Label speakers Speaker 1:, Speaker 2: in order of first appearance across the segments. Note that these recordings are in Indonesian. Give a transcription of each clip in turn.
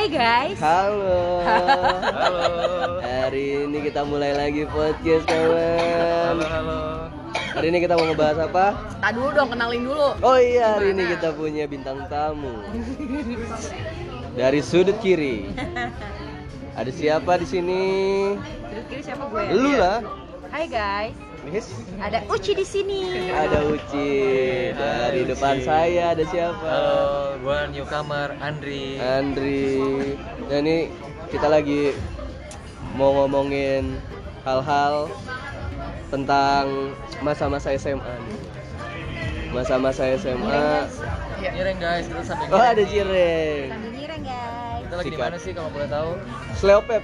Speaker 1: Hai guys.
Speaker 2: Halo.
Speaker 3: Halo.
Speaker 2: Hari ini kita mulai lagi podcast
Speaker 3: Halo,
Speaker 2: kawan.
Speaker 3: halo.
Speaker 2: Hari ini kita mau ngebahas apa?
Speaker 1: Tak dulu dong kenalin dulu.
Speaker 2: Oh iya, hari ini kita punya bintang tamu. Dari sudut kiri. Ada siapa di sini?
Speaker 1: Sudut kiri siapa gue?
Speaker 2: Lu lah.
Speaker 1: Hai guys.
Speaker 2: Yes.
Speaker 1: Ada Uci di sini.
Speaker 2: Ada Uci. Dari
Speaker 3: Uci.
Speaker 2: depan saya ada siapa?
Speaker 3: Halo, gua newcomer Andri.
Speaker 2: Andri. Dan ini kita lagi mau ngomongin hal-hal tentang masa-masa SMA nih. Masa-masa SMA.
Speaker 3: Nyereng guys, kita sampai
Speaker 2: Oh, ada
Speaker 3: nih.
Speaker 2: Cireng.
Speaker 1: Sambil nyireng guys.
Speaker 3: Kita lagi di mana sih kalau boleh tahu?
Speaker 2: Sleopep.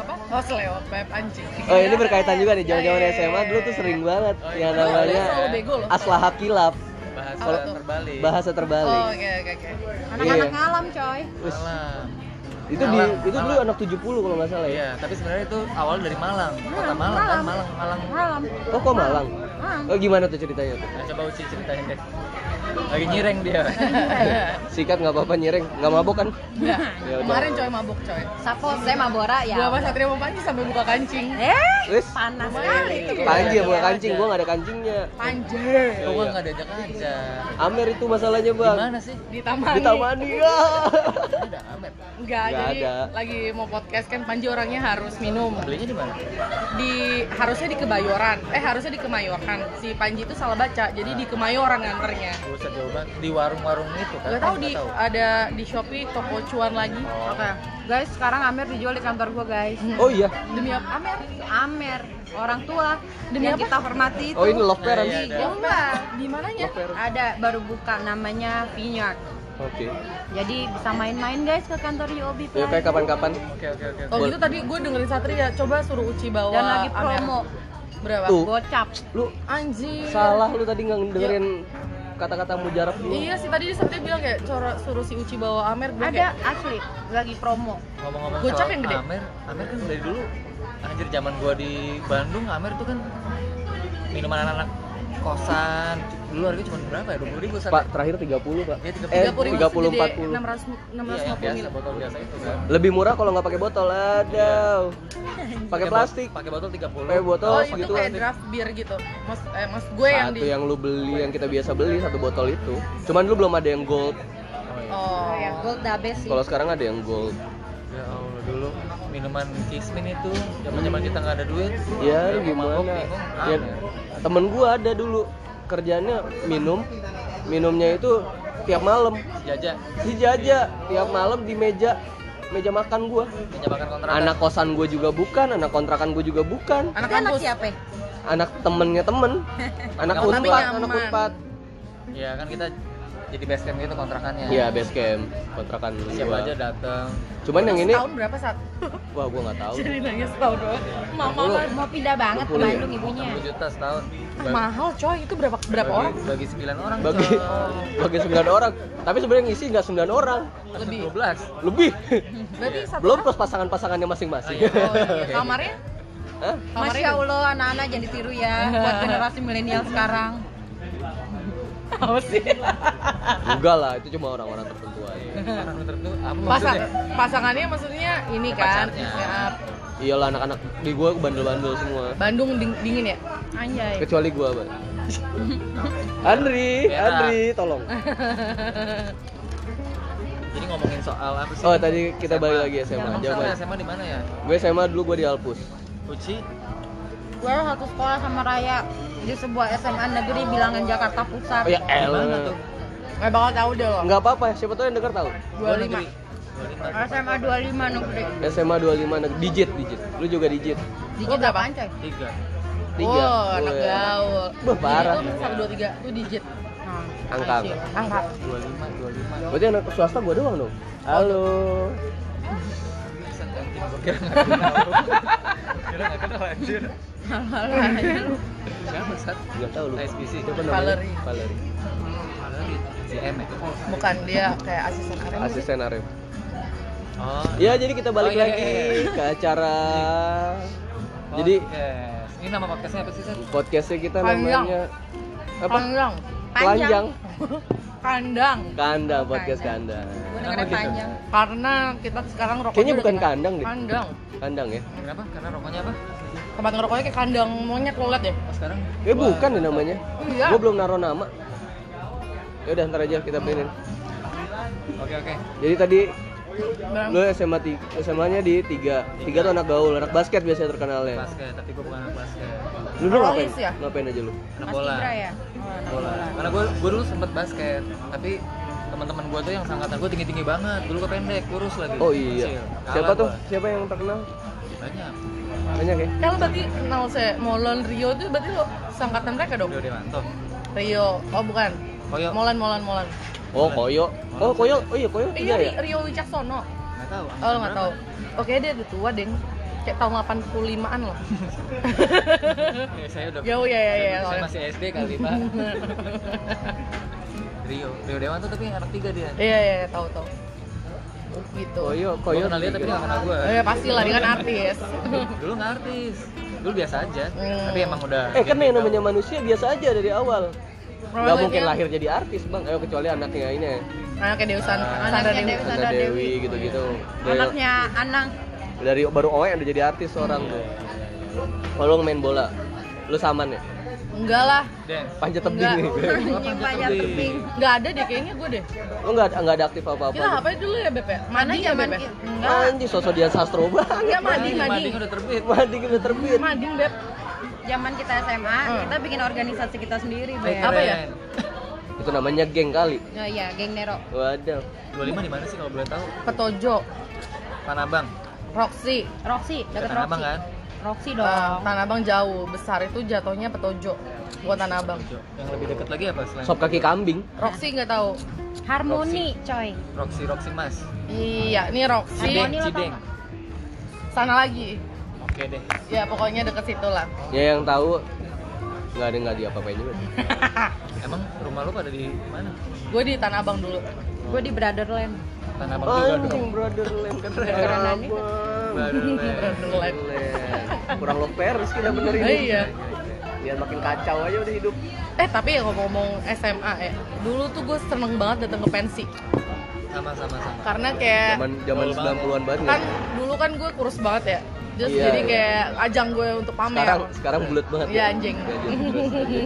Speaker 4: Apa? Oh seleo pep anjing.
Speaker 2: Oh, ini berkaitan juga nih zaman-zaman
Speaker 4: Iya, iya,
Speaker 2: SMA dulu tuh
Speaker 4: iya.
Speaker 2: sering banget
Speaker 3: Oh,
Speaker 2: yang
Speaker 3: iya.
Speaker 2: namanya aslaha kilap,
Speaker 3: Bahasa
Speaker 4: tuh?
Speaker 3: terbalik.
Speaker 2: bahasa terbalik.
Speaker 4: Oh oke oke oke.
Speaker 1: Anak-anak
Speaker 2: Iya.
Speaker 1: ngalam coy.
Speaker 3: Malang.
Speaker 2: itu di
Speaker 3: Malang,
Speaker 2: itu dulu
Speaker 3: Malang.
Speaker 2: anak 70 kalau nggak salah ya.
Speaker 3: Iya, tapi sebenarnya itu awal dari Malang. Kota Malang kan,
Speaker 1: Malang.
Speaker 3: Malang, Malang.
Speaker 1: Ngalam.
Speaker 2: Oh, kok Malang?
Speaker 1: Malang.
Speaker 2: Oh, gimana tuh ceritanya tuh?
Speaker 3: Nah, coba Uci ceritain deh. Lagi nyireng dia.
Speaker 2: Sikat nggak apa-apa nyereng, nggak mabok kan? Ya.
Speaker 4: Kemarin coy mabuk coy.
Speaker 1: Sapo saya Mabora ya.
Speaker 4: Gua sama Satria mau Panji sampai buka kancing.
Speaker 1: Eh,
Speaker 2: Wis,
Speaker 1: panas sekali.
Speaker 4: itu.
Speaker 2: Panji yang buka kancing,
Speaker 3: ada.
Speaker 2: gua nggak ada kancingnya.
Speaker 4: Panji.
Speaker 3: Kok gua nggak diajak aja?
Speaker 2: Amer itu masalahnya bang.
Speaker 3: Gimana sih?
Speaker 4: Di taman.
Speaker 2: Di Tamani ya.
Speaker 3: Ada Amer.
Speaker 2: Nggak
Speaker 4: jadi
Speaker 2: ada.
Speaker 4: lagi mau podcast kan Panji orangnya harus minum.
Speaker 3: Belinya di mana?
Speaker 4: Di harusnya di Kebayoran. Eh harusnya di Kemayoran. Si Panji itu salah baca. Jadi di Kemayoran nganternya.
Speaker 3: Jauh banget. Di warung-warung itu kan?
Speaker 4: Gak tahu di ada di Shopee toko cuan lagi.
Speaker 3: Oh.
Speaker 1: Oke. Guys, sekarang Amer dijual di kantor gua guys.
Speaker 2: Oh iya.
Speaker 4: Demi apa? Amer.
Speaker 1: Amer, orang tua
Speaker 4: Demi
Speaker 1: yang
Speaker 4: apa?
Speaker 1: kita hormati itu.
Speaker 2: Oh ini love
Speaker 3: Nah,
Speaker 2: parent.
Speaker 3: iya, ada.
Speaker 4: Oh enggak. Di mananya?
Speaker 1: Ada baru buka namanya Vineyard.
Speaker 2: Oke.
Speaker 1: Jadi bisa main-main guys ke kantor UOB
Speaker 2: Ya kayak kapan-kapan.
Speaker 3: Oke, oke, oke.
Speaker 4: Oh gitu tadi gue dengerin Satria. Coba suruh Uci bawa.
Speaker 1: Dan lagi
Speaker 4: Amer.
Speaker 1: promo
Speaker 4: Berapa?
Speaker 2: Tuh.
Speaker 1: gocap.
Speaker 2: Lu
Speaker 4: Anjir.
Speaker 2: salah lu tadi nggak dengerin kata-kata mujarab dulu.
Speaker 4: Iya sih tadi Satria bilang kayak cora suruh si Uci bawa Amer. Gue
Speaker 1: Ada
Speaker 4: kayak,
Speaker 1: asli lagi promo.
Speaker 3: Ngomong-ngomong
Speaker 4: Gocap
Speaker 3: soal
Speaker 4: yang gede.
Speaker 3: Amer, Amer kan dari dulu anjir zaman gua di Bandung, Amer tuh kan minuman anak-anak kosan. Dulu harganya cuma berapa ya? 20 ribu
Speaker 2: Pak, terakhir 30, Pak.
Speaker 3: Ya, 30.
Speaker 2: Eh,
Speaker 4: 30 ribu
Speaker 2: 30
Speaker 4: segede
Speaker 2: 40.
Speaker 4: 600
Speaker 3: Iya, yang
Speaker 4: 650
Speaker 3: biasa, botol biasa itu kan.
Speaker 2: Lebih murah kalau nggak pakai botol. Aduh. Pakai plastik.
Speaker 3: Pakai botol 30.
Speaker 2: Pakai botol
Speaker 4: Oh itu
Speaker 2: segitu
Speaker 4: kayak draft beer gitu. Mas eh mas gue yang
Speaker 2: Satu
Speaker 4: di.
Speaker 2: yang lu beli yang kita biasa beli satu botol itu. Cuman dulu belum ada yang gold.
Speaker 3: Oh, iya.
Speaker 4: Oh
Speaker 1: ya gold dabe sih.
Speaker 2: Kalau sekarang ada yang gold.
Speaker 3: Ya Allah dulu minuman Kismin itu zaman-zaman kita nggak ada duit.
Speaker 2: Ya
Speaker 3: mau mabok,
Speaker 2: gimana? Ya, temen gua ada dulu kerjanya minum, minumnya itu tiap malam.
Speaker 3: Jajah,
Speaker 2: dijajah tiap malam di meja. Meja makan gua.
Speaker 3: menjabakan kontrakan.
Speaker 2: Anak kosan gua juga bukan, anak kontrakan gua juga bukan,
Speaker 4: Anak
Speaker 1: anak siapa?
Speaker 2: anak temennya temen, anak unpad, anak unpad.
Speaker 3: Ya kan kita jadi base camp gitu kontrakannya.
Speaker 2: Iya base camp kontrakan
Speaker 3: Siapa
Speaker 2: gua.
Speaker 3: aja datang.
Speaker 2: Cuman yang ini,
Speaker 4: Tahun berapa saat?
Speaker 2: wah gua nggak tahu.
Speaker 4: Jadi nangis tahun doang. Mama kan.
Speaker 1: Mau pindah banget ke
Speaker 2: 60 ya?
Speaker 1: Bandung ibunya.
Speaker 3: 60 juta setahun.
Speaker 4: Ah, mahal coy itu berapa berapa
Speaker 3: bagi,
Speaker 4: orang?
Speaker 3: Bagi 9 orang.
Speaker 2: Bagi
Speaker 3: coy.
Speaker 2: bagi 9 orang. Tapi sebenarnya ngisi nggak 9 orang,
Speaker 4: Lebih.
Speaker 3: 12.
Speaker 2: lebih.
Speaker 4: Berarti satu
Speaker 2: Belum plus pasangan-pasangannya masing-masing.
Speaker 3: Oh, iya.
Speaker 4: Oh, iya. Kamarnya?
Speaker 2: Hah?
Speaker 4: Kamarnya
Speaker 1: Masya Allah anak-anak jangan ditiru ya buat generasi milenial sekarang.
Speaker 4: Apa sih?
Speaker 2: Enggak lah, itu cuma orang-orang tertentu aja.
Speaker 3: Orang tertentu apa
Speaker 4: Pasang,
Speaker 3: maksudnya?
Speaker 4: pasangannya maksudnya ini kan
Speaker 3: Pacarnya.
Speaker 4: ya,
Speaker 2: Iyalah anak-anak di gua bandel-bandel semua.
Speaker 4: Bandung ding- dingin ya?
Speaker 1: Anjay.
Speaker 2: Kecuali gua, Bang. Andri,
Speaker 3: Merah.
Speaker 2: Andri, tolong.
Speaker 3: Jadi ngomongin soal apa sih?
Speaker 2: Oh, tadi kita balik lagi SMA. Jawaban.
Speaker 3: salah SMA di mana ya?
Speaker 2: Gue SMA dulu gue di Alpus.
Speaker 3: Uci?
Speaker 1: Gue satu sekolah sama Raya di sebuah SMA negeri bilangan Jakarta Pusat.
Speaker 2: Oh ya elah.
Speaker 3: tuh?
Speaker 4: Gak bakal tahu deh lo
Speaker 2: Enggak apa-apa, siapa tahu yang denger tahu.
Speaker 4: 25
Speaker 3: negeri. 25.
Speaker 1: SMA 25 negeri.
Speaker 2: SMA 25 negeri digit, digit. Lu juga digit.
Speaker 1: Digit
Speaker 4: berapa?
Speaker 1: apaan coy?
Speaker 3: Tiga.
Speaker 2: Tiga.
Speaker 4: Oh, anak
Speaker 2: Weh.
Speaker 4: gaul
Speaker 2: Wah, parah.
Speaker 4: Itu 1, 2, 3, itu digit
Speaker 1: Nah,
Speaker 2: Angka.
Speaker 1: Angka.
Speaker 3: 25, 25.
Speaker 2: Berarti anak swasta gua doang dong. Halo.
Speaker 3: Bisa ganti. Gua kira nggak kenal. Kira nggak kenal anjir. Siapa Sat?
Speaker 2: Enggak tahu lu.
Speaker 3: SPC.
Speaker 2: Siapa namanya?
Speaker 4: Valerie.
Speaker 2: Valerie.
Speaker 3: Valerie. Si M ya?
Speaker 4: Bukan, dia kayak asisten Arem
Speaker 2: Asisten Arif.
Speaker 3: Oh.
Speaker 2: Ya, jadi kita balik
Speaker 3: Oh, iya,
Speaker 2: lagi
Speaker 3: iya, iya.
Speaker 2: ke acara Jadi
Speaker 3: Podcast. Ini nama podcastnya apa sih Sat?
Speaker 2: podcastnya kita
Speaker 4: Panjang.
Speaker 2: namanya apa?
Speaker 4: Panjang
Speaker 1: Panjang.
Speaker 4: Kandang.
Speaker 2: Kandang, podcast kandang.
Speaker 1: Gue dengerin panjang.
Speaker 4: Karena kita sekarang rokoknya
Speaker 2: Kayaknya bukan kandang deh.
Speaker 4: Kandang.
Speaker 2: Kandang ya?
Speaker 3: Kenapa? Karena rokoknya apa?
Speaker 4: Tempat ngerokoknya kayak kandang monyet lo liat deh.
Speaker 3: Oh, sekarang
Speaker 2: Eh bukan deh namanya.
Speaker 4: Iya.
Speaker 2: Gue belum naruh nama. Ya udah ntar aja kita pinin.
Speaker 3: Oke oke.
Speaker 2: Jadi tadi
Speaker 4: Bang.
Speaker 2: lu SMA ti- SMA-nya di tiga. Tiga tuh anak gaul, anak basket biasanya terkenalnya.
Speaker 3: Basket, tapi gue bukan anak basket.
Speaker 2: Lu dulu ngapain?
Speaker 4: Ya?
Speaker 2: Ngapain aja lu?
Speaker 3: Anak
Speaker 1: Mas
Speaker 3: bola.
Speaker 1: Ibra ya? Oh, anak
Speaker 3: Bola. Karena gue gue dulu sempet basket, tapi teman-teman gue tuh yang sangkatan gue tinggi tinggi banget. Dulu gue pendek, kurus lagi.
Speaker 2: Oh iya. Siapa tuh?
Speaker 3: gua.
Speaker 2: Siapa yang terkenal?
Speaker 3: Banyak.
Speaker 2: Banyak ya?
Speaker 4: Lo berarti kenal saya Molan Rio tuh berarti lo sangkatan mereka dong?
Speaker 3: Rio Dewanto.
Speaker 4: Rio, oh bukan.
Speaker 3: Koyo.
Speaker 4: Molan Molan Molan.
Speaker 2: Oh, Koyo. Oh, Koyo. Oh iya, Koyo
Speaker 4: Iya,
Speaker 2: ya?
Speaker 4: Ri- Rio Wicaksono.
Speaker 3: Nggak tahu.
Speaker 4: Oh lo nggak tahu. Oke dia udah tua deng. Kayak tahun 85-an loh.
Speaker 3: Ya, saya udah.
Speaker 4: Jauh ya ya ya.
Speaker 3: Saya masih SD kali pak. Rio, Rio Dewanto tapi anak tiga dia.
Speaker 4: Iya iya tahu tahu. Gitu.
Speaker 2: Koyo, Koyo.
Speaker 3: kenal dia tapi nggak kenal gue.
Speaker 4: Oh ya pasti lah dia kan artis.
Speaker 3: Dulu nggak artis. Dulu biasa aja.
Speaker 4: Hmm.
Speaker 3: Tapi emang udah.
Speaker 2: Eh kan yang namanya manusia biasa aja dari awal. Gak
Speaker 4: Maksudnya-
Speaker 2: mungkin lahir jadi artis bang, ayo kecuali anaknya ini ya.
Speaker 4: Anaknya Dewi
Speaker 3: Ah.
Speaker 4: Sandra
Speaker 1: Anaknya
Speaker 4: Dewi.
Speaker 1: Dewi.
Speaker 2: Sandra Dewi gitu-gitu. Dari,
Speaker 1: Anaknya Anang.
Speaker 2: dari baru Owe udah jadi artis seorang tuh. Kalau lu main bola, lu saman ya?
Speaker 4: Enggak lah.
Speaker 2: Panjat tebing
Speaker 4: Enggak.
Speaker 2: nih.
Speaker 1: Panjat tebing.
Speaker 4: Enggak ada deh kayaknya gue deh.
Speaker 2: Lu nggak nggak ada aktif apa-apa?
Speaker 4: Kita ngapain dulu ya Beb ya?
Speaker 1: Mana
Speaker 4: Mandi ya Beb? ya?
Speaker 1: enggak.
Speaker 2: Anjing sosok dia sastro banget.
Speaker 4: Enggak mading mading.
Speaker 3: Mading udah terbit.
Speaker 2: Mading udah terbit.
Speaker 4: Mading Beb.
Speaker 1: Zaman kita SMA,
Speaker 4: Hmm.
Speaker 1: kita bikin organisasi kita sendiri, Beb.
Speaker 4: Apa ya?
Speaker 2: Itu namanya geng kali.
Speaker 1: Oh iya, geng Nero.
Speaker 2: Waduh.
Speaker 3: 25 di mana sih kalau boleh tahu?
Speaker 4: Petojo,
Speaker 3: Tanah Abang.
Speaker 4: Roxy.
Speaker 1: Roxy, deket
Speaker 3: Tanah Abang
Speaker 1: Roxy.
Speaker 3: kan?
Speaker 1: Roxy
Speaker 4: Eh,
Speaker 1: dong.
Speaker 4: Tanah Abang jauh, besar itu jatuhnya Petojo. Buat Tanah Abang.
Speaker 3: Yang lebih dekat lagi apa selain
Speaker 2: Sop kaki kambing.
Speaker 4: Roxy nggak tahu.
Speaker 1: Harmoni, coy.
Speaker 3: Roxy Roxy Mas.
Speaker 4: Iya, ini Roxy.
Speaker 3: Cideng,
Speaker 1: Harmoni
Speaker 3: Cideng.
Speaker 4: Sana lagi.
Speaker 3: Oke deh.
Speaker 4: Ya pokoknya deket situ lah.
Speaker 2: Ya yang tahu nggak ada nggak di apa-apain juga.
Speaker 3: Emang rumah lu pada di mana?
Speaker 4: Gue di Tanah Abang dulu.
Speaker 1: Gue di Brotherland.
Speaker 3: Tanah Abang juga
Speaker 2: Anjing
Speaker 3: dong.
Speaker 2: brotherland kan
Speaker 1: Brotherland.
Speaker 2: Kurang love Paris kita bener ini.
Speaker 4: iya.
Speaker 2: Biar makin kacau aja udah hidup.
Speaker 4: Eh tapi ya ngomong-ngomong SMA ya, dulu tuh gue seneng banget datang ke pensi
Speaker 3: Sama sama sama.
Speaker 4: karena kayak
Speaker 2: Zaman zaman
Speaker 3: Betul banget.
Speaker 2: 90-an banget
Speaker 4: kan
Speaker 2: nggak?
Speaker 4: dulu kan gue kurus banget ya, terus
Speaker 2: Iya,
Speaker 4: jadi
Speaker 2: iya.
Speaker 4: kayak ajang gue untuk pamer.
Speaker 2: Sekarang sekarang bulat banget.
Speaker 4: Iya anjing.
Speaker 2: Ya, terus aja.